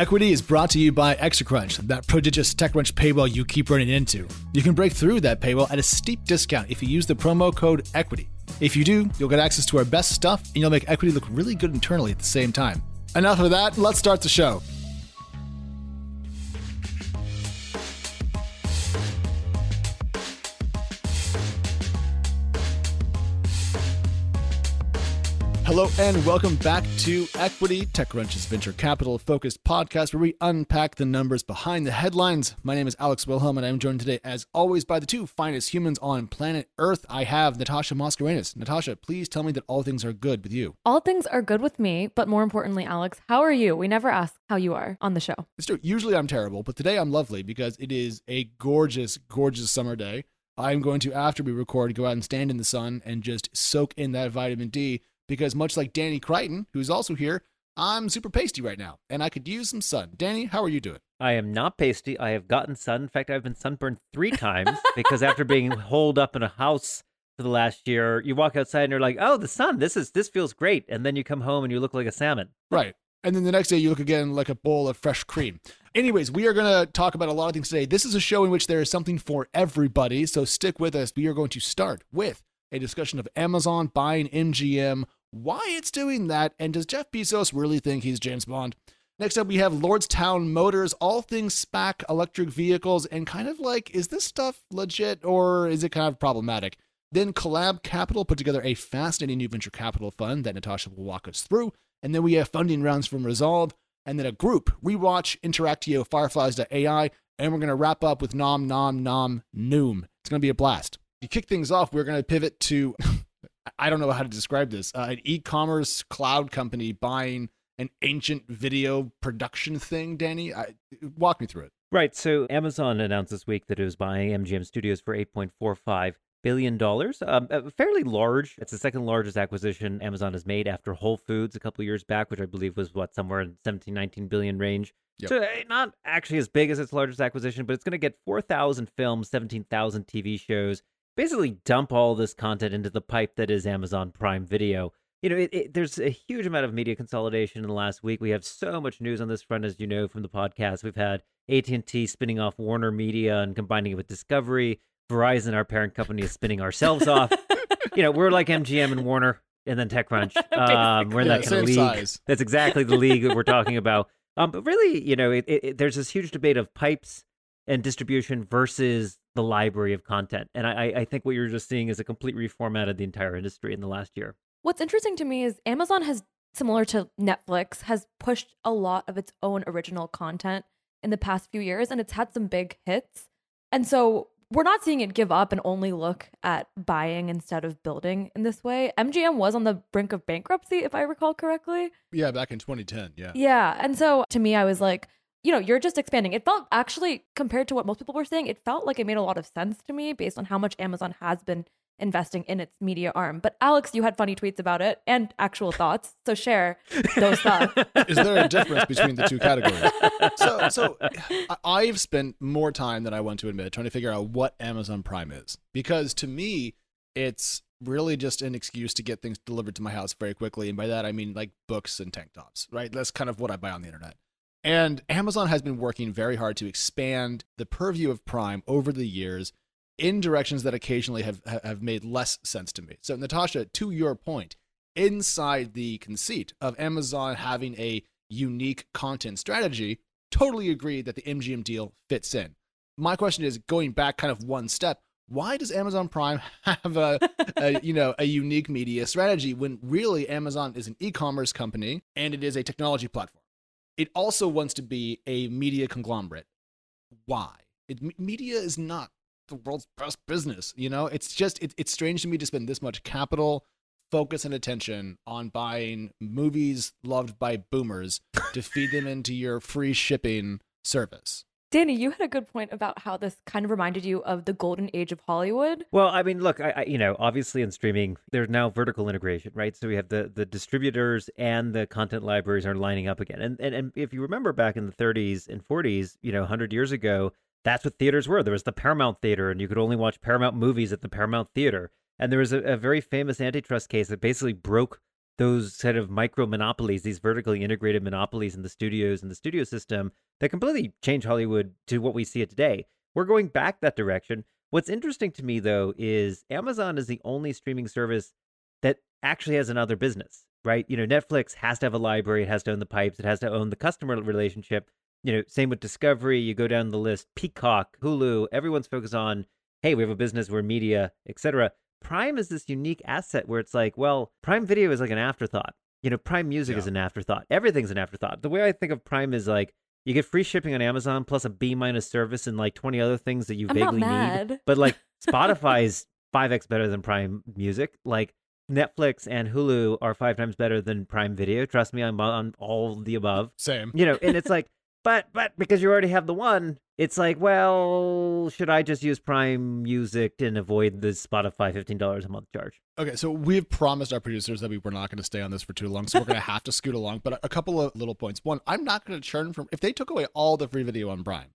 Equity is brought to you by ExtraCrunch, that prodigious TechCrunch paywall you keep running into. You can break through that paywall at a steep discount if you use the promo code EQUITY. If you do, you'll get access to our best stuff and you'll make Equity look really good internally at the same time. Enough of that, let's start the show. Hello and welcome back to Equity, TechCrunch's venture capital focused podcast where we unpack the numbers behind the headlines. My name is Alex Wilhelm and I'm joined today, as always, by the two finest humans on planet Earth. I have Natasha Mascarenhas. Natasha, please tell me that all things are good with you. All things are good with me, but more importantly, Alex, how are you? We never ask how you are on the show. It's true. Usually I'm terrible, but today I'm lovely because it is a gorgeous, gorgeous summer day. I'm going to, after we record, go out and stand in the sun and just soak in that vitamin D because much like Danny Crichton, who's also here, I'm super pasty right now and I could use some sun. Danny, how are you doing? I am not pasty. I have gotten sun. In fact, I've been sunburned three times because after being holed up in a house for the last year, you walk outside and you're like, "Oh, the sun. This is this feels great." And then you come home and you look like a salmon. Right. And then the next day you look again like a bowl of fresh cream. Anyways, we are going to talk about a lot of things today. This is a show in which there is something for everybody, so stick with us. We are going to start with a discussion of Amazon buying MGM, why it's doing that, and does Jeff Bezos really think he's James Bond? Next up, we have Lordstown Motors, all things SPAC, electric vehicles, and kind of like, is this stuff legit or is it kind of problematic? Then Collab Capital put together a fascinating new venture capital fund that Natasha will walk us through. And then we have funding rounds from Resolve, and then a group, Rewatch, Interactio, Fireflies.ai, and we're going to wrap up with Nom Nom Nom Noom. It's going to be a blast. To kick things off, we're going to pivot to I don't know how to describe this. Uh, an e-commerce cloud company buying an ancient video production thing. Danny, I, walk me through it. Right. So Amazon announced this week that it was buying MGM Studios for 8.45 billion dollars. Um, fairly large. It's the second largest acquisition Amazon has made after Whole Foods a couple years back, which I believe was what somewhere in 17, 19 billion range. Yep. So eh, not actually as big as its largest acquisition, but it's going to get 4,000 films, 17,000 TV shows, basically dump all this content into the pipe that is Amazon Prime Video. You know, it, it, there's a huge amount of media consolidation in the last week. We have so much news on this front, as you know from the podcast. We've had AT&T spinning off Warner Media and combining it with Discovery. Verizon, our parent company, is spinning ourselves off. you know, we're like MGM and Warner, and then TechCrunch. Um, we're in that yeah, kind of league. Size. That's exactly the league that we're talking about. Um, but really, you know, it, there's this huge debate of pipes and distribution versus the library of content. And I, I think what you're just seeing is a complete reformat of the entire industry in the last year. What's interesting to me is Amazon has, similar to Netflix, has pushed a lot of its own original content in the past few years, and it's had some big hits. And so we're not seeing it give up and only look at buying instead of building in this way. MGM was on the brink of bankruptcy, if I recall correctly. Yeah, back in 2010. Yeah. Yeah. And so to me, I was like, you know, you're just expanding. It felt actually, compared to what most people were saying, it felt like it made a lot of sense to me based on how much Amazon has been investing in its media arm. But Alex, you had funny tweets about it and actual thoughts. So share those thoughts. Is there a difference between the two categories? So, so I've spent more time than I want to admit trying to figure out what Amazon Prime is because to me, it's really just an excuse to get things delivered to my house very quickly. And by that, I mean like books and tank tops, right? That's kind of what I buy on the internet. And Amazon has been working very hard to expand the purview of Prime over the years in directions that occasionally have have made less sense to me. So Natasha, to your point, inside the conceit of Amazon having a unique content strategy, totally agree that the MGM deal fits in. My question is going back kind of one step, why does Amazon Prime have a, a, you know a unique media strategy when really Amazon is an e-commerce company and it is a technology platform? It also wants to be a media conglomerate. Why? It, media is not the world's best business. You know, it's just it, it's strange to me to spend this much capital, focus, and attention on buying movies loved by boomers to feed them into your free shipping service. Danny, you had a good point about how this kind of reminded you of the golden age of Hollywood. Well, I mean, look, I, I, you know, obviously in streaming, there's now vertical integration, right? So we have the the distributors and the content libraries are lining up again. And and, and if you remember back in the 30s and 40s, you know, 100 years ago, that's what theaters were. There was the Paramount Theater, and you could only watch Paramount movies at the Paramount Theater. And there was a, a very famous antitrust case that basically broke those sort of micro monopolies, these vertically integrated monopolies in the studios and the studio system that completely change Hollywood to what we see it today. We're going back that direction. What's interesting to me, though, is Amazon is the only streaming service that actually has another business, right? You know, Netflix has to have a library, it has to own the pipes, it has to own the customer relationship. You know, same with Discovery, you go down the list, Peacock, Hulu, everyone's focused on, hey, we have a business, we're media, etc. Prime is this unique asset where it's like, well, Prime Video is like an afterthought. You know, Prime Music Yeah. is an afterthought. Everything's an afterthought. The way I think of Prime is like you get free shipping on Amazon plus a B minus service and like 20 other things that you I'm not vaguely need. But like Spotify's 5x better than Prime Music. Like Netflix and Hulu are five times better than Prime Video. Trust me, I'm on all the above. Same. You know, and it's like, but but because you already have the one, it's like, well, should I just use Prime Music and avoid the Spotify fifteen dollars a month charge? Okay, so we've promised our producers that we were not going to stay on this for too long, so we're going to have to scoot along. But a couple of little points. One, I'm not going to churn from. If they took away all the free video on Prime,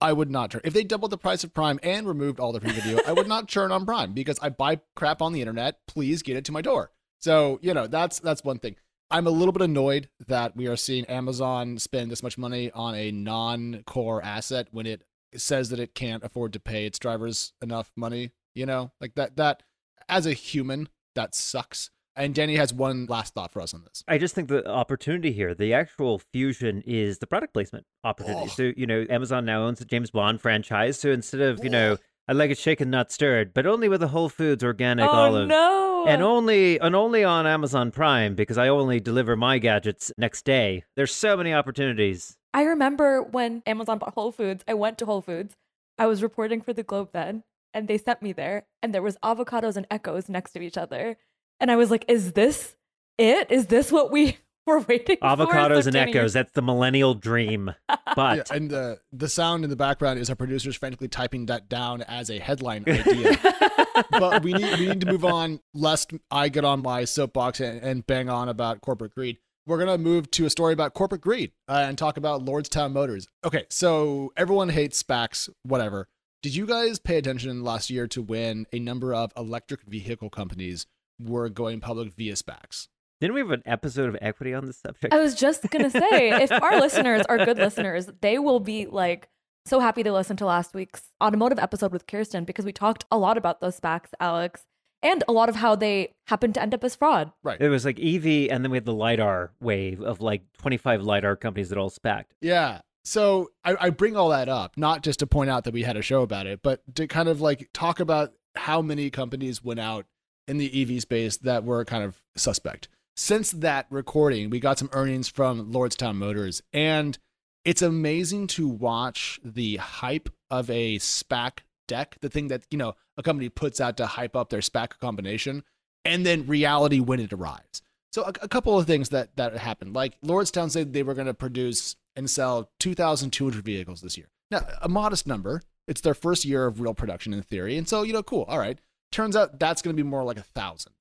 I would not churn. If they doubled the price of Prime and removed all the free video, I would not churn on Prime because I buy crap on the internet. Please get it to my door. So you know that's that's one thing. I'm a little bit annoyed that we are seeing Amazon spend this much money on a non-core asset when it says that it can't afford to pay its drivers enough money. You know, like that. That as a human, that sucks. And Danny has one last thought for us on this. I just think the opportunity here, the actual fusion is the product placement opportunity. Oh. So, you know, Amazon now owns the James Bond franchise. So instead of, you know, I like it shaken, not stirred, but only with a Whole Foods organic oh olive. no! And only and only on Amazon Prime because I only deliver my gadgets next day. There's so many opportunities. I remember when Amazon bought Whole Foods. I went to Whole Foods. I was reporting for the Globe then, and they sent me there, and there was avocados and echoes next to each other, and I was like, "Is this it? Is this what we were waiting for?" Avocados and echoes. That's the millennial dream. But Yeah, and the the sound in the background is our producers frantically typing that down as a headline idea. but we need we need to move on lest I get on my soapbox and, and bang on about corporate greed. We're gonna move to a story about corporate greed uh, and talk about Lordstown Motors. Okay, so everyone hates SPACs, whatever. Did you guys pay attention last year to when a number of electric vehicle companies were going public via SPACs? Didn't we have an episode of Equity on this subject? I was just gonna say, if our listeners are good listeners, they will be like so happy to listen to last week's automotive episode with Kirsten because we talked a lot about those SPACs, Alex, and a lot of how they happened to end up as fraud. Right. It was like EV, and then we had the LiDAR wave of like 25 LiDAR companies that all spacked. Yeah. So I, I bring all that up, not just to point out that we had a show about it, but to kind of like talk about how many companies went out in the EV space that were kind of suspect. Since that recording, we got some earnings from Lordstown Motors, and it's amazing to watch the hype of a SPAC deck, the thing that, you know, a company puts out to hype up their SPAC combination, and then reality when it arrives. So a, a couple of things that that happened. Like Lordstown said they were going to produce and sell 2,200 vehicles this year. Now, a modest number. It's their first year of real production in theory, and so you know, cool. All right. Turns out that's going to be more like a thousand.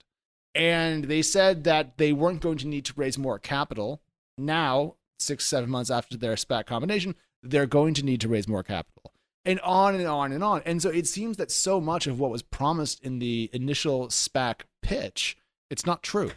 And they said that they weren't going to need to raise more capital. Now, six seven months after their SPAC combination, they're going to need to raise more capital. And on and on and on. And so it seems that so much of what was promised in the initial SPAC pitch, it's not true.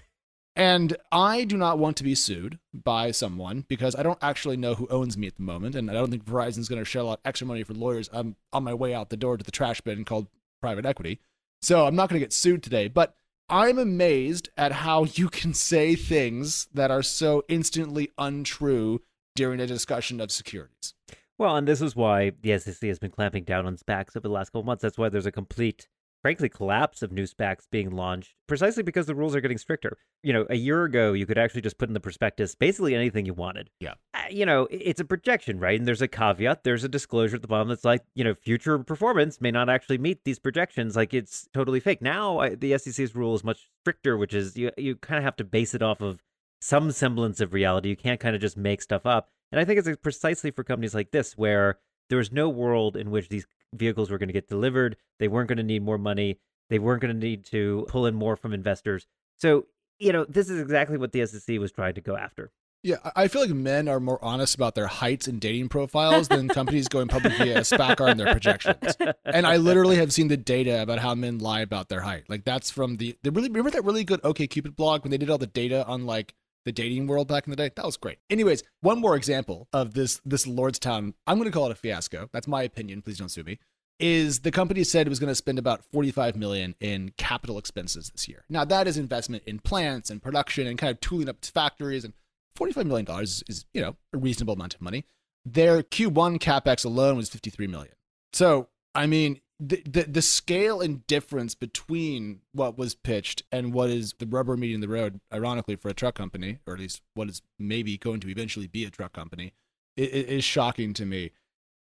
And I do not want to be sued by someone because I don't actually know who owns me at the moment. And I don't think Verizon's going to shell out extra money for lawyers. I'm on my way out the door to the trash bin called private equity. So I'm not going to get sued today. But I'm amazed at how you can say things that are so instantly untrue during a discussion of securities. Well, and this is why the SEC has been clamping down on SPACs over the last couple months. That's why there's a complete, frankly, collapse of new SPACs being launched, precisely because the rules are getting stricter. You know, a year ago, you could actually just put in the prospectus basically anything you wanted. Yeah. Uh, you know, it's a projection, right? And there's a caveat. There's a disclosure at the bottom that's like, you know, future performance may not actually meet these projections. Like it's totally fake. Now, I, the SEC's rule is much stricter, which is you, you kind of have to base it off of some semblance of reality. You can't kind of just make stuff up. And I think it's precisely for companies like this where there's no world in which these vehicles were going to get delivered. They weren't going to need more money. They weren't going to need to pull in more from investors. So, you know, this is exactly what the SEC was trying to go after. Yeah, I feel like men are more honest about their heights and dating profiles than companies going public via SPAC are in their projections. And I literally have seen the data about how men lie about their height. Like that's from the the really remember that really good OK Cupid blog when they did all the data on like the dating world back in the day. That was great. Anyways, one more example of this this Lordstown. I'm going to call it a fiasco. That's my opinion. Please don't sue me. Is the company said it was going to spend about 45 million in capital expenses this year. Now that is investment in plants and production and kind of tooling up its factories and 45 million dollars is, you know, a reasonable amount of money. Their Q1 capex alone was 53 million. So, I mean, the, the, the scale and difference between what was pitched and what is the rubber meeting the road, ironically, for a truck company, or at least what is maybe going to eventually be a truck company, is shocking to me.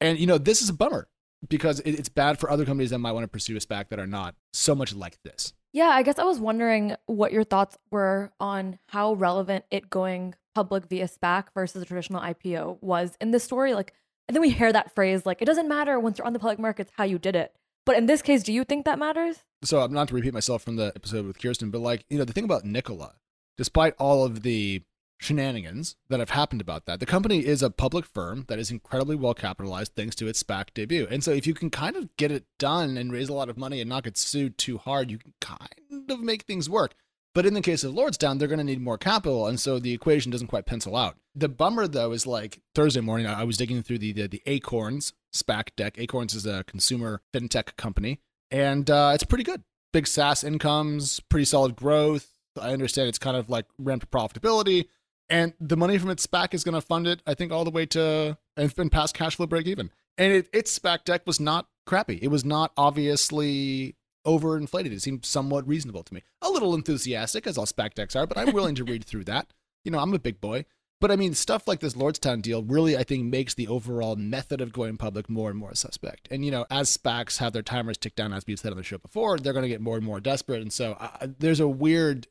And, you know, this is a bummer because it's bad for other companies that might want to pursue a SPAC that are not so much like this. Yeah, I guess I was wondering what your thoughts were on how relevant it going public via SPAC versus a traditional IPO was in this story. Like, I think we hear that phrase, like, it doesn't matter once you're on the public markets how you did it. But in this case, do you think that matters? So I'm not to repeat myself from the episode with Kirsten, but like, you know, the thing about Nikola, despite all of the shenanigans that have happened about that, the company is a public firm that is incredibly well capitalized thanks to its SPAC debut. And so if you can kind of get it done and raise a lot of money and not get sued too hard, you can kind of make things work. But in the case of Lordstown, they're going to need more capital, and so the equation doesn't quite pencil out. The bummer, though, is like Thursday morning, I was digging through the the, the Acorns SPAC deck. Acorns is a consumer fintech company, and uh, it's pretty good. Big SaaS incomes, pretty solid growth. I understand it's kind of like ramped profitability, and the money from its SPAC is going to fund it. I think all the way to and past cash flow break even. And it, its SPAC deck was not crappy. It was not obviously overinflated. It seemed somewhat reasonable to me. A little enthusiastic, as all SPAC decks are, but I'm willing to read through that. You know, I'm a big boy. But I mean, stuff like this Lordstown deal really, I think, makes the overall method of going public more and more suspect. And, you know, as SPACs have their timers tick down, as we've said on the show before, they're going to get more and more desperate. And so uh, there's a weird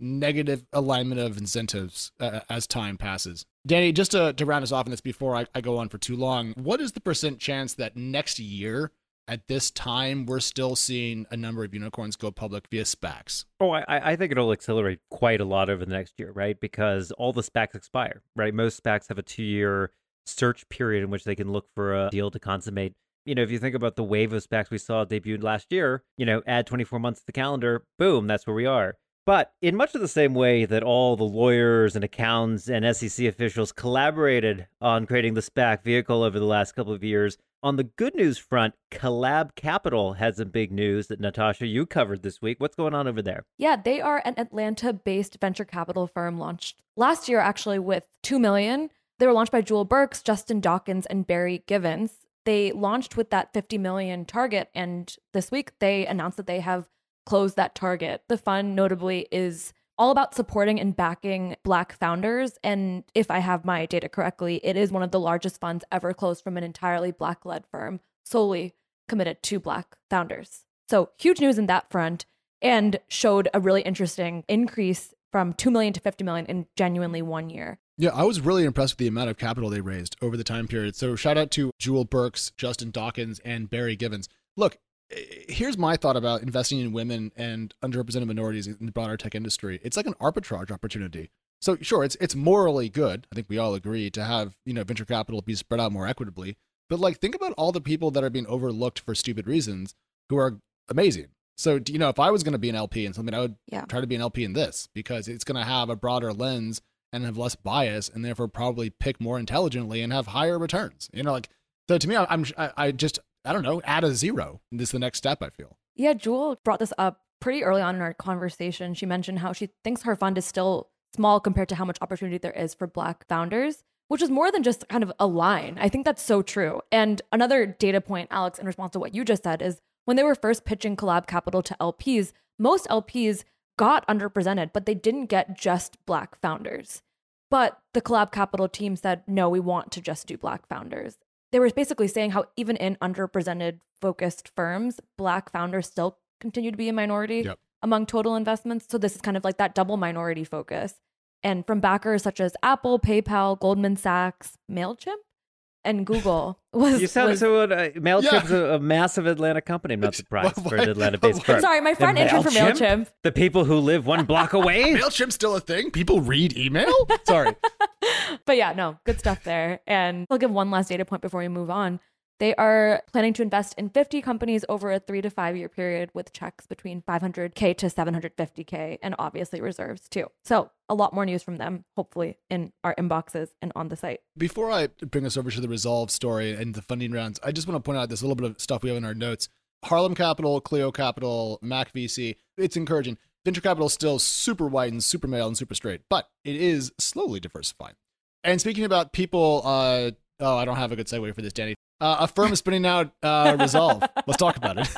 negative alignment of incentives uh, as time passes. Danny, just to, to round us off on this before I, I go on for too long, what is the percent chance that next year at this time, we're still seeing a number of unicorns go public via SPACs. Oh, I, I think it'll accelerate quite a lot over the next year, right? Because all the SPACs expire, right? Most SPACs have a two year search period in which they can look for a deal to consummate. You know, if you think about the wave of SPACs we saw debuted last year, you know, add 24 months to the calendar, boom, that's where we are. But in much of the same way that all the lawyers and accountants and SEC officials collaborated on creating the SPAC vehicle over the last couple of years, on the good news front, Collab Capital has some big news that Natasha, you covered this week. What's going on over there? Yeah, they are an Atlanta based venture capital firm launched last year, actually, with 2 million. They were launched by Jewel Burks, Justin Dawkins, and Barry Givens. They launched with that 50 million target, and this week they announced that they have closed that target. The fund, notably, is all about supporting and backing Black founders. And if I have my data correctly, it is one of the largest funds ever closed from an entirely Black led firm, solely committed to Black founders. So huge news in that front and showed a really interesting increase from 2 million to 50 million in genuinely one year. Yeah, I was really impressed with the amount of capital they raised over the time period. So shout out to Jewel Burks, Justin Dawkins, and Barry Givens. Look, here's my thought about investing in women and underrepresented minorities in the broader tech industry. It's like an arbitrage opportunity. So sure, it's it's morally good. I think we all agree to have you know venture capital be spread out more equitably. But like, think about all the people that are being overlooked for stupid reasons who are amazing. So you know, if I was going to be an LP in something, I would yeah. try to be an LP in this because it's going to have a broader lens and have less bias, and therefore probably pick more intelligently and have higher returns. You know, like so to me, I'm I, I just I don't know, add a zero. This is the next step, I feel. Yeah, Jewel brought this up pretty early on in our conversation. She mentioned how she thinks her fund is still small compared to how much opportunity there is for Black founders, which is more than just kind of a line. I think that's so true. And another data point, Alex, in response to what you just said, is when they were first pitching Collab Capital to LPs, most LPs got underrepresented, but they didn't get just Black founders. But the Collab Capital team said, no, we want to just do Black founders they were basically saying how even in underrepresented focused firms, black founders still continue to be a minority yep. among total investments. So this is kind of like that double minority focus. And from backers such as Apple, PayPal, Goldman Sachs, MailChimp, and Google was. You sound was- so. Uh, Mailchimp's a, a massive Atlanta company. I'm not surprised for an Atlanta-based firm. Sorry, my friend The interned for MailChimp? Mailchimp. The people who live one block away. Mailchimp's still a thing. People read email. Sorry. But yeah, no, good stuff there. And I'll give one last data point before we move on. They are planning to invest in 50 companies over a three to five year period with checks between 500K to 750K and obviously reserves too. So a lot more news from them, hopefully, in our inboxes and on the site. Before I bring us over to the Resolve story and the funding rounds, I just want to point out this little bit of stuff we have in our notes. Harlem Capital, Cleo Capital, Mac VC. It's encouraging. Venture capital is still super wide and super male and super straight, but it is slowly diversifying. And speaking about people, uh, oh, I don't have a good segue for this, Danny. Uh, a firm is spinning out uh, Resolve. Let's talk about it.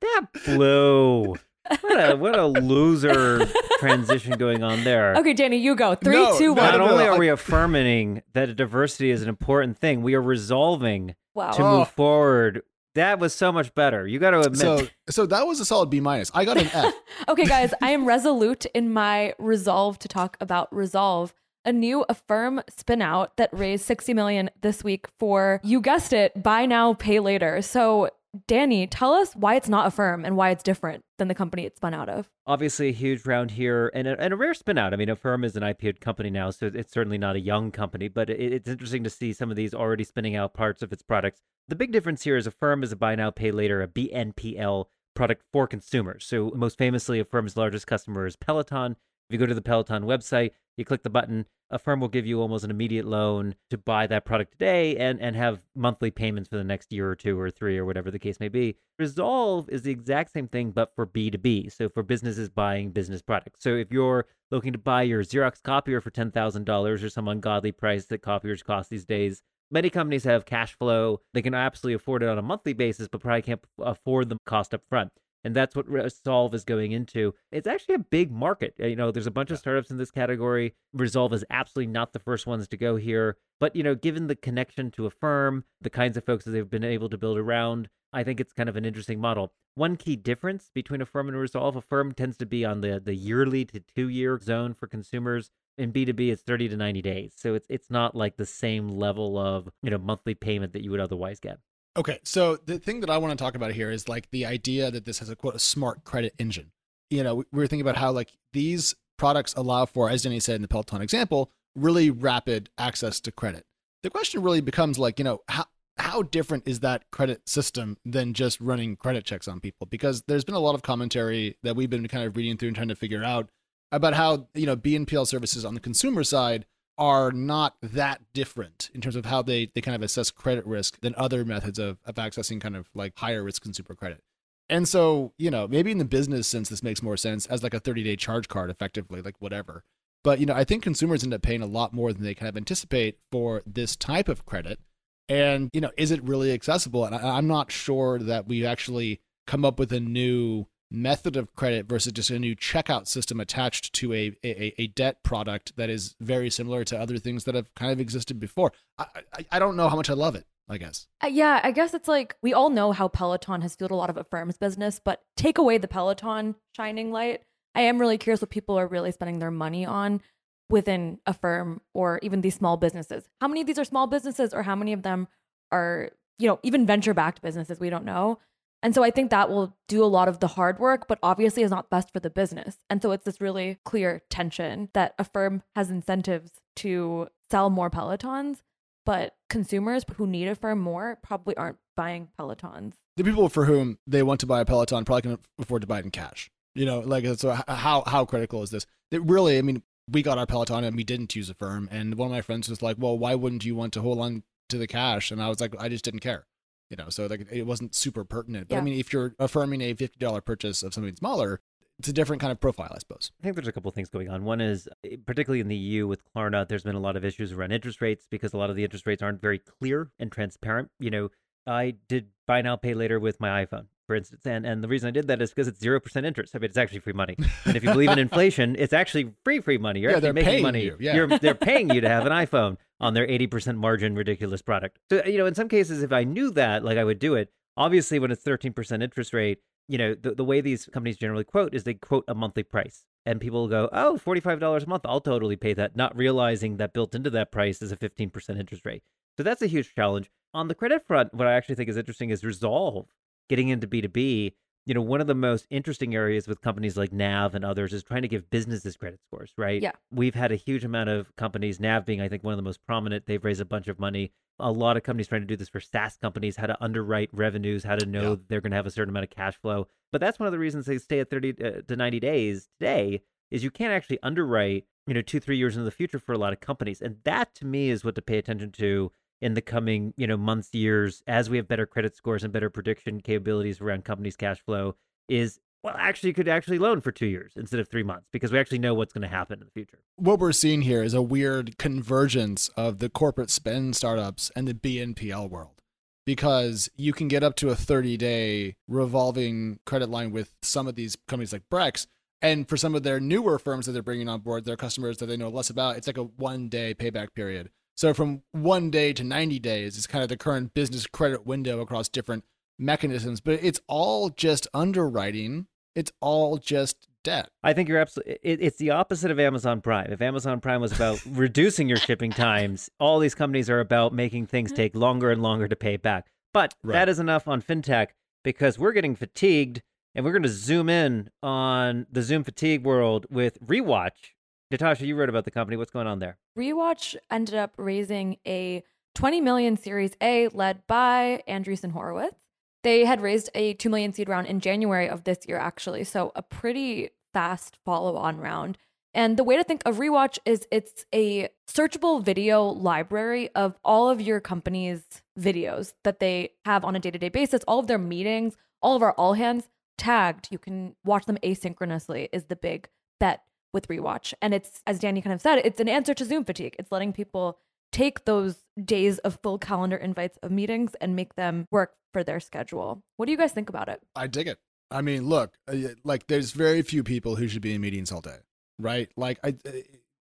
That blew. What a what a loser transition going on there. Okay, Danny, you go. Three, No, two, one. Not only are we affirming that diversity is an important thing, we are resolving Wow. to Oh. move forward. That was so much better. You got to admit. So, so that was a solid B minus. I got an F. Okay, guys, I am resolute in my resolve to talk about Resolve, a new Affirm spin out that raised 60 million this week for, you guessed it, buy now, pay later. So, Danny, tell us why it's not Affirm and why it's different than the company it spun out of. obviously a huge round here and a, and a rare spin out. I mean, Affirm is an IPO company now, so it's certainly not a young company, but it, it's interesting to see some of these already spinning out parts of its products. The big difference here is Affirm is a buy now, pay later, a BNPL product for consumers. So most famously, Affirm's largest customer is Peloton. If you go to the Peloton website, you click the button, Affirm will give you almost an immediate loan to buy that product today and, and have monthly payments for the next year or two or three or whatever the case may be. Resolve is the exact same thing, but for B2B. So for businesses buying business products. So if you're looking to buy your Xerox copier for $10,000 or some ungodly price that copiers cost these days, many companies have cash flow. They can absolutely afford it on a monthly basis, but probably can't afford the cost up front. And that's what Resolve is going into. It's actually a big market. Uh, You know, there's a bunch of startups in this category. Resolve is absolutely not the first ones to go here. But, you know, given the connection to Affirm, the kinds of folks that they've been able to build around, I think it's kind of an interesting model. One key difference between a firm and a Resolve, Affirm tends to be on the, the yearly to two year zone for consumers. In B2B, it's 30 to 90 days. So it's it's not like the same level of, you know, monthly payment that you would otherwise get. Okay, so the thing that I want to talk about here is like the idea that this has a quote a smart credit engine. You know, we we were thinking about how like these products allow for, as Denny said in the Peloton example, really rapid access to credit. The question really becomes like, you know, how how different is that credit system than just running credit checks on people? Because there's been a lot of commentary that we've been kind of reading through and trying to figure out about how you know BNPL services on the consumer side are not that different in terms of how they, they kind of assess credit risk than other methods of, of accessing kind of like higher risk consumer credit. And so, you know, maybe in the business sense, this makes more sense as like a 30 day charge card, effectively, like whatever. But, you know, I think consumers end up paying a lot more than they kind of anticipate for this type of credit. And, you know, is it really accessible? And I, I'm not sure that we actually come up with a new method of credit versus just a new checkout system attached to a, a, a debt product that is very similar to other things that have kind of existed before. I, I, I don't know how much I love it, I guess. Uh, yeah, I guess it's like we all know how Peloton has fueled a lot of Affirm's business, but take away the Peloton shining light. I am really curious what people are really spending their money on within Affirm or even these small businesses. How many of these are small businesses or how many of them are, you know, even venture backed businesses? We don't know. And so I think that will do a lot of the hard work, but obviously is not best for the business. And so it's this really clear tension that Affirm has incentives to sell more Pelotons, but consumers who need Affirm more probably aren't buying Pelotons. The people for whom they want to buy a Peloton probably can afford to buy it in cash. You know, like so. How how critical is this? It really, I mean, we got our Peloton and we didn't use Affirm. And one of my friends was like, "Well, why wouldn't you want to hold on to the cash?" And I was like, "I just didn't care." You know, so like it wasn't super pertinent. But I mean, if you're affirming a fifty dollar purchase of something smaller, it's a different kind of profile, I suppose. I think there's a couple of things going on. One is, eh, particularly in the EU with Klarna, there's been a lot of issues around interest rates because a lot of the interest rates aren't very clear and transparent. You know, I did buy now, pay later with my iPhone, for instance. And, and the reason I did that is because it's 0% interest. I mean, it's actually free money. And if you believe in inflation, it's actually free, free money. You're Yeah, actually making paying money. you, yeah. You're, they're paying you to have an iPhone on their 80% margin ridiculous product. So, uh, you know, in some cases, if I knew that, like I would do it. Obviously, when it's 13% interest rate, you know, the, the way these companies generally quote is they quote a monthly price. And people will go, oh, $45 a month, I'll totally pay that, not realizing that built into that price is a 15% interest rate. So that's a huge challenge. On the credit front, what I actually think is interesting is Resolve getting into B2B. You know, one of the most interesting areas with companies like Nav and others is trying to give businesses credit scores, right? Yeah. We've had a huge amount of companies, Nav being, I think, one of the most prominent. They've raised a bunch of money. A lot of companies trying to do this for SaaS companies, how to underwrite revenues, how to know Yeah. they're going to have a certain amount of cash flow. But that's one of the reasons they stay at 30 uh, to 90 days today is you can't actually underwrite, you know, two, three years into the future for a lot of companies. And that to me is what to pay attention to in the coming, you know, months, years, as we have better credit scores and better prediction capabilities around companies' cash flow, is well, actually you could actually loan for two years instead of three months because we actually know what's going to happen in the future. What we're seeing here is a weird convergence of the corporate spend startups and the BNPL world. Because you can get up to a 30 day revolving credit line with some of these companies like Brex. And for some of their newer firms that they're bringing on board, their customers that they know less about, it's like a one day payback period. So from one day to 90 days is kind of the current business credit window across different mechanisms. But it's all just underwriting, it's all just debt. I think you're absolutely. It, it's the opposite of Amazon Prime. If Amazon Prime was about reducing your shipping times, all these companies are about making things mm-hmm. take longer and longer to pay back. But Right. that is enough on fintech because we're getting fatigued, and we're going to zoom in on the Zoom fatigue world with Rewatch. Natasha, you wrote about the company. What's going on there? Rewatch ended up raising a 20 million Series A led by Andreessen Horowitz. They had raised a 2 million seed round in January of this year, actually. So a pretty fast follow on round. And the way to think of Rewatch is it's a searchable video library of all of your company's videos that they have on a day to day basis, all of their meetings, all of our all hands tagged. You can watch them asynchronously, is the big bet with Rewatch. And it's, as Danny kind of said, it's an answer to Zoom fatigue. It's letting people take those days of full calendar invites of meetings and make them work for their schedule. What do you guys think about it? I dig it. I mean, look, uh, like there's very few people who should be in meetings all day, right? Like, I,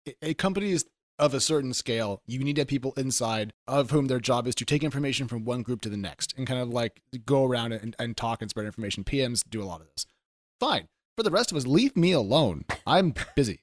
a- a company is of a certain scale. You need to have people inside of whom their job is to take information from one group to the next and kind of like go around and, and talk and spread information. PMs do a lot of this. Fine. For the rest of us, leave me alone. I'm busy,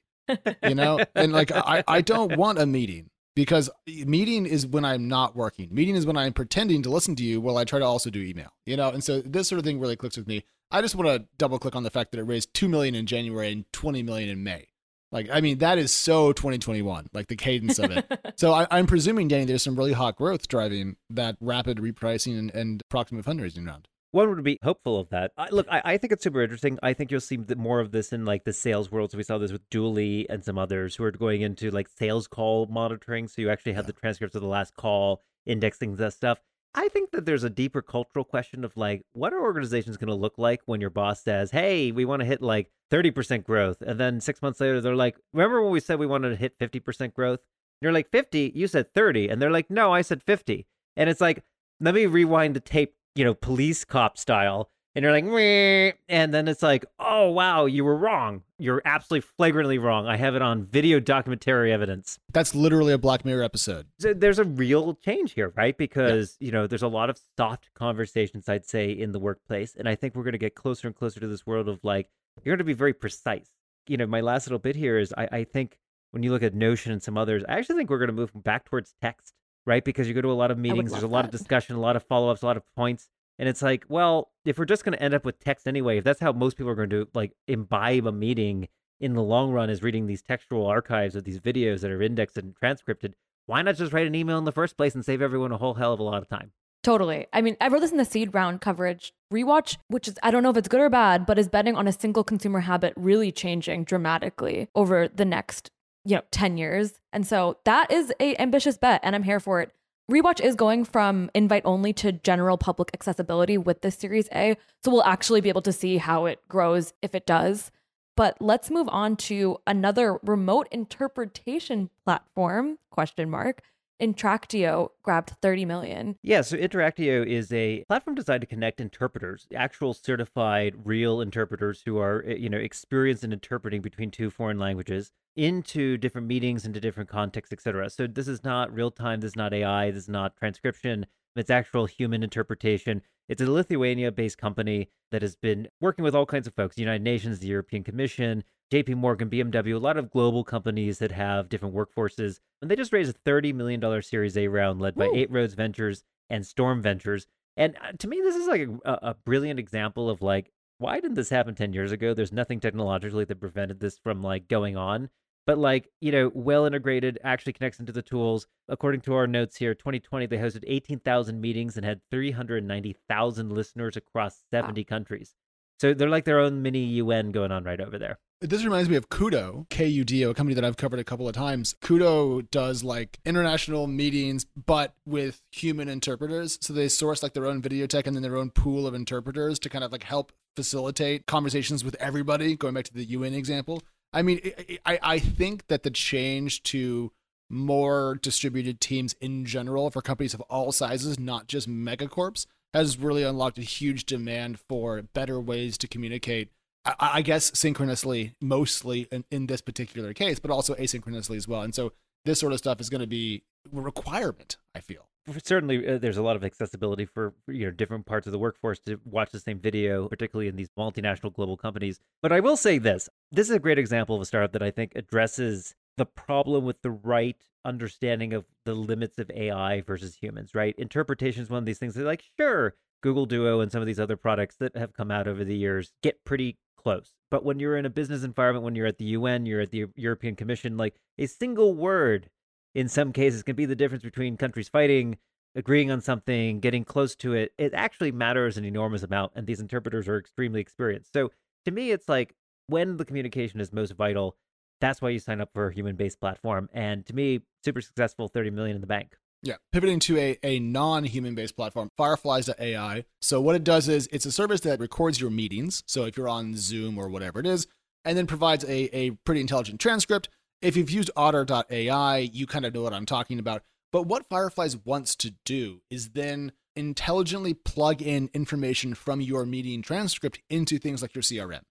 you know? And like, I, I don't want a meeting because meeting is when I'm not working. Meeting is when I'm pretending to listen to you while I try to also do email, you know? And so this sort of thing really clicks with me. I just want to double click on the fact that it raised 2 million in January and 20 million in May. Like, I mean, that is so 2021, like the cadence of it. so I, I'm presuming, Danny, there's some really hot growth driving that rapid repricing and, and approximate fundraising round. One would be hopeful of that. I, look, I, I think it's super interesting. I think you'll see more of this in like the sales world. So we saw this with Julie and some others who are going into like sales call monitoring. So you actually have the transcripts of the last call, indexing that stuff. I think that there's a deeper cultural question of like, what are organizations going to look like when your boss says, "Hey, we want to hit like 30% growth," and then six months later they're like, "Remember when we said we wanted to hit 50% growth?" And you're like, "50? You said 30," and they're like, "No, I said 50." And it's like, let me rewind the tape you know, police cop style. And you're like, "Meh," and then it's like, oh, wow, you were wrong. You're absolutely flagrantly wrong. I have it on video documentary evidence. That's literally a Black Mirror episode. So there's a real change here, right? Because, you know, there's a lot of soft conversations, I'd say, in the workplace. And I think we're going to get closer and closer to this world of like, you're going to be very precise. You know, my last little bit here is I, I think when you look at Notion and some others, I actually think we're going to move back towards text, right? Because you go to a lot of meetings, there's a lot of discussion, a lot of follow ups, a lot of points. And it's like, well, if we're just going to end up with text anyway, if that's how most people are going to like imbibe a meeting in the long run is reading these textual archives of these videos that are indexed and transcripted, why not just write an email in the first place and save everyone a whole hell of a lot of time? Totally. I mean, I wrote this in the seed round coverage. Rewatch, which is, I don't know if it's good or bad, but is betting on a single consumer habit really changing dramatically over the next, you know, 10 years. And so that is a ambitious bet and I'm here for it. Rewatch is going from invite only to general public accessibility with this Series A. So we'll actually be able to see how it grows if it does. But let's move on to another remote interpretation platform, question mark. Interactio grabbed 30 million. Yeah, so Interactio is a platform designed to connect interpreters, actual certified real interpreters who are, eh, you know, experienced in interpreting between two foreign languages into different meetings, into different contexts, etc. So this is not real time, this is not AI, this is not transcription. It's actual human interpretation. It's a Lithuania based company that has been working with all kinds of folks the United Nations, the European Commission, JP Morgan, BMW, a lot of global companies that have different workforces. And they just raised a $30 million Series A round led by. Eight Roads Ventures and Storm Ventures. And uh, to me, this is like a, a brilliant example of like, why didn't this happen 10 years ago? There's nothing technologically that prevented this from like going on. But like, you know, well integrated, actually connects into the tools. According to our notes here, 2020, they hosted 18,000 meetings and had 390,000 listeners across 70 countries. So they're like their own mini UN going on right over there. This reminds me of Kudo, K U D O, a company that I've covered a couple of times. Kudo does like international meetings, but with human interpreters. So they source like their own video tech and then their own pool of interpreters to kind of like help facilitate conversations with everybody. Going back to the UN example, I mean, I, I, think that the change to more distributed teams in general for companies of all sizes, not just megacorps, has really unlocked a huge demand for better ways to communicate I, I guess synchronously, mostly in, in this particular case, but also asynchronously as well. And so this sort of stuff is going to be a requirement. I feel certainly uh, there's a lot of accessibility for you know different parts of the workforce to watch the same video particularly in these multinational global companies but i will say this this is a great example of a startup that i think addresses the problem with the right understanding of the limits of ai versus humans right interpretation is one of these things that like sure google duo and some of these other products that have come out over the years get pretty close. But when you're in a business environment, when you're at the UN, you're at the European Commission, like a single word in some cases can be the difference between countries fighting, agreeing on something, getting close to it. It actually matters an enormous amount. And these interpreters are extremely experienced. So to me, it's like when the communication is most vital, that's why you sign up for a human based platform. And to me, super successful, 30 million in the bank. Yeah, pivoting to a, a non human based platform, Fireflies.ai. So, what it does is it's a service that records your meetings. So, if you're on Zoom or whatever it is, and then provides a, a pretty intelligent transcript. If you've used Otter.ai, you kind of know what I'm talking about. But what Fireflies wants to do is then intelligently plug in information from your meeting transcript into things like your CRM.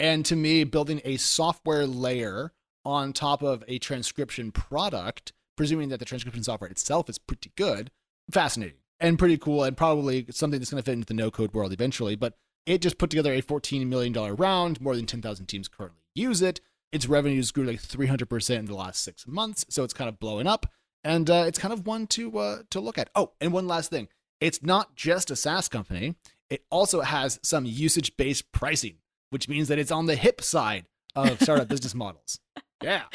And to me, building a software layer on top of a transcription product presuming that the transcription software itself is pretty good, fascinating and pretty cool, and probably something that's going to fit into the no code world eventually. But it just put together a $14 million round. More than 10,000 teams currently use it. Its revenues grew like 300% in the last six months. So it's kind of blowing up. And uh, it's kind of one to, uh, to look at. Oh, and one last thing it's not just a SaaS company, it also has some usage based pricing, which means that it's on the hip side of startup business models. Yeah.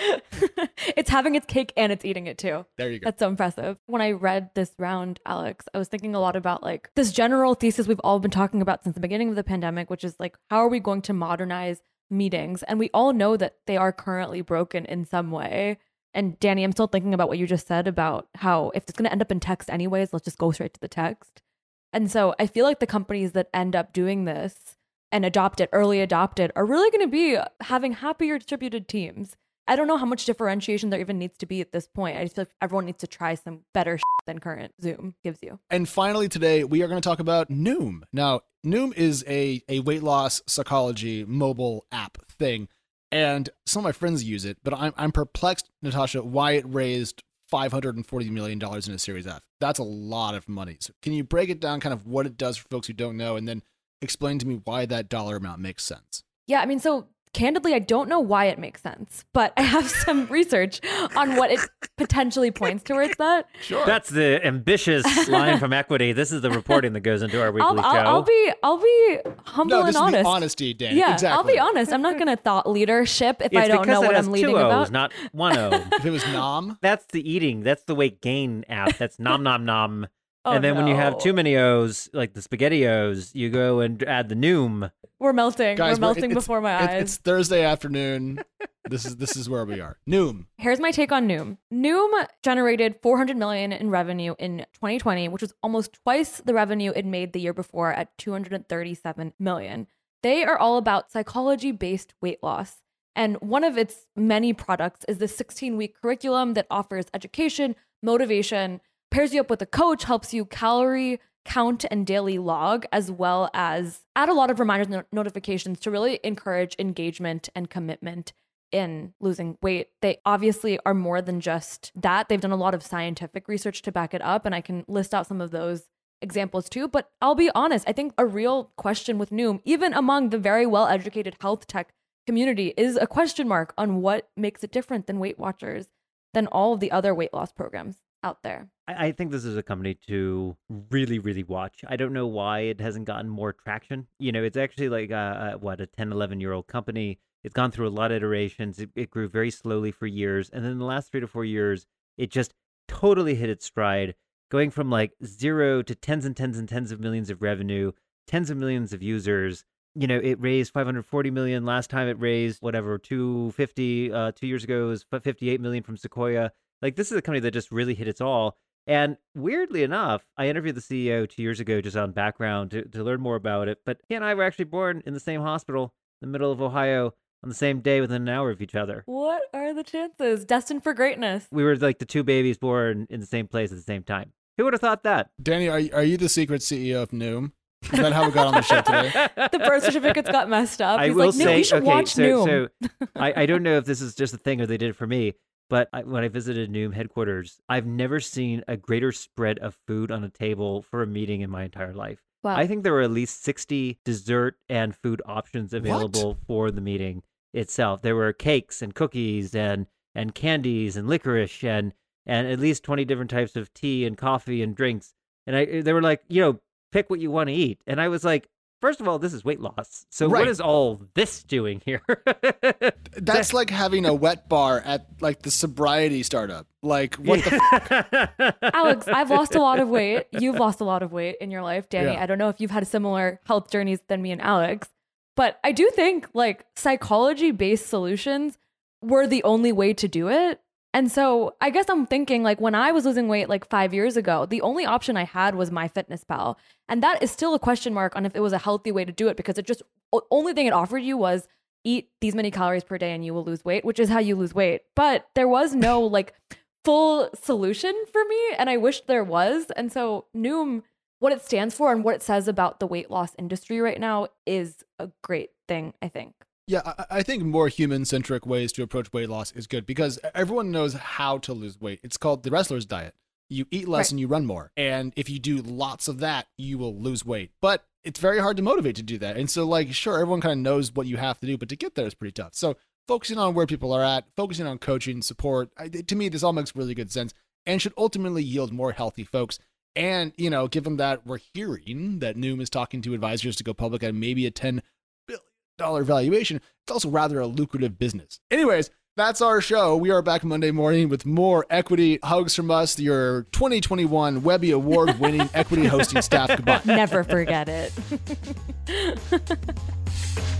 it's having its cake and it's eating it too. There you go. That's so impressive. When I read this round, Alex, I was thinking a lot about like this general thesis we've all been talking about since the beginning of the pandemic, which is like, how are we going to modernize meetings? And we all know that they are currently broken in some way. And Danny, I'm still thinking about what you just said about how if it's going to end up in text anyways, let's just go straight to the text. And so I feel like the companies that end up doing this and adopt it, early adopted, are really going to be having happier distributed teams I don't know how much differentiation there even needs to be at this point. I just feel like everyone needs to try some better than current Zoom gives you. And finally, today we are going to talk about Noom. Now, Noom is a, a weight loss psychology mobile app thing. And some of my friends use it, but I'm, I'm perplexed, Natasha, why it raised $540 million in a Series F. That's a lot of money. So, can you break it down, kind of what it does for folks who don't know, and then explain to me why that dollar amount makes sense? Yeah, I mean, so candidly, I don't know why it makes sense, but I have some research on what it potentially points towards that. Sure. That's the ambitious line from Equity. This is the reporting that goes into our weekly I'll, show. I'll, I'll be I'll be humble no, this and is honest. the honesty, Dan. Yeah, exactly. I'll be honest. I'm not gonna thought leadership if it's I don't because know what I'm two leading O's, about. not one O. If it was Nom, That's the eating. That's the weight gain app. That's nom nom nom. Oh, and then when you have too many O's, like the spaghetti O's, you go and add the noom. We're melting. guys, We're melting it's- before my it- eyes. It's Thursday afternoon. this is this is where we are. Noom. Here's my take on Noom. Noom generated 400 million in revenue in 2020, which was almost twice the revenue it made the year before at 237 million. They are all about psychology-based weight loss. And one of its many products is the 16-week curriculum that offers education, motivation, pairs you up with a coach, helps you calorie count and daily log, as well as add a lot of reminders and notifications to really encourage engagement and commitment in losing weight. They obviously are more than just that. They've done a lot of scientific research to back it up, and I can list out some of those examples too. But I'll be honest, I think a real question with Noom, even among the very well educated health tech community, is a question mark on what makes it different than Weight Watchers than all of the other weight loss programs out there. I, I think this is a company to really, really watch. I don't know why it hasn't gotten more traction. You know, it's actually like a, a, what a 10, 11 year old company. It's gone through a lot of iterations. It, it grew very slowly for years, and then the last three to four years, it just totally hit its stride, going from like zero to tens and tens and tens of millions of revenue, tens of millions of users. You know, it raised 540 million last time. It raised whatever 250 uh, two years ago. It was 58 million from Sequoia. Like this is a company that just really hit its all. And weirdly enough, I interviewed the CEO two years ago just on background to, to learn more about it. But he and I were actually born in the same hospital in the middle of Ohio on the same day within an hour of each other. What are the chances? Destined for greatness. We were like the two babies born in the same place at the same time. Who would have thought that? Danny, are, are you the secret CEO of Noom? Is that how we got on the show today? the birth certificates got messed up. I He's will like, no, say, we should okay, watch so, Noom. so I, I don't know if this is just a thing or they did it for me, but I, when I visited Noom headquarters, I've never seen a greater spread of food on a table for a meeting in my entire life. Wow. I think there were at least 60 dessert and food options available for the meeting itself. There were cakes and cookies and and candies and licorice and and at least 20 different types of tea and coffee and drinks. And I eh, they were like, you know, pick what you want to eat. And I was like, first of all, this is weight loss. So Right. what is all this doing here? That's like having a wet bar at like the sobriety startup. Like what the f- Alex, I've lost a lot of weight. You've lost a lot of weight in your life, Danny. Yeah. I don't know if you've had similar health journeys than me and Alex, but I do think like psychology based solutions were the only way to do it. And so I guess I'm thinking like when I was losing weight like five years ago, the only option I had was MyFitnessPal. And that is still a question mark on if it was a healthy way to do it because it just only thing it offered you was eat these many calories per day and you will lose weight, which is how you lose weight. But there was no like full solution for me and I wish there was. And so Noom, what it stands for and what it says about the weight loss industry right now is a great thing, I think. Yeah, I, I think more human centric ways to approach weight loss is good because everyone knows how to lose weight. It's called the wrestler's diet. You eat less Right. and you run more. And if you do lots of that, you will lose weight. But it's very hard to motivate to do that. And so, like, sure, everyone kind of knows what you have to do, but to get there is pretty tough. So, focusing on where people are at, focusing on coaching, support, I, to me, this all makes really good sense and should ultimately yield more healthy folks. And, you know, given that we're hearing that Noom is talking to advisors to go public at maybe a 10 dollar valuation, it's also rather a lucrative business. Anyways, that's our show. We are back Monday morning with more equity hugs from us, your 2021 Webby Award winning equity hosting staff. Goodbye. Never forget it.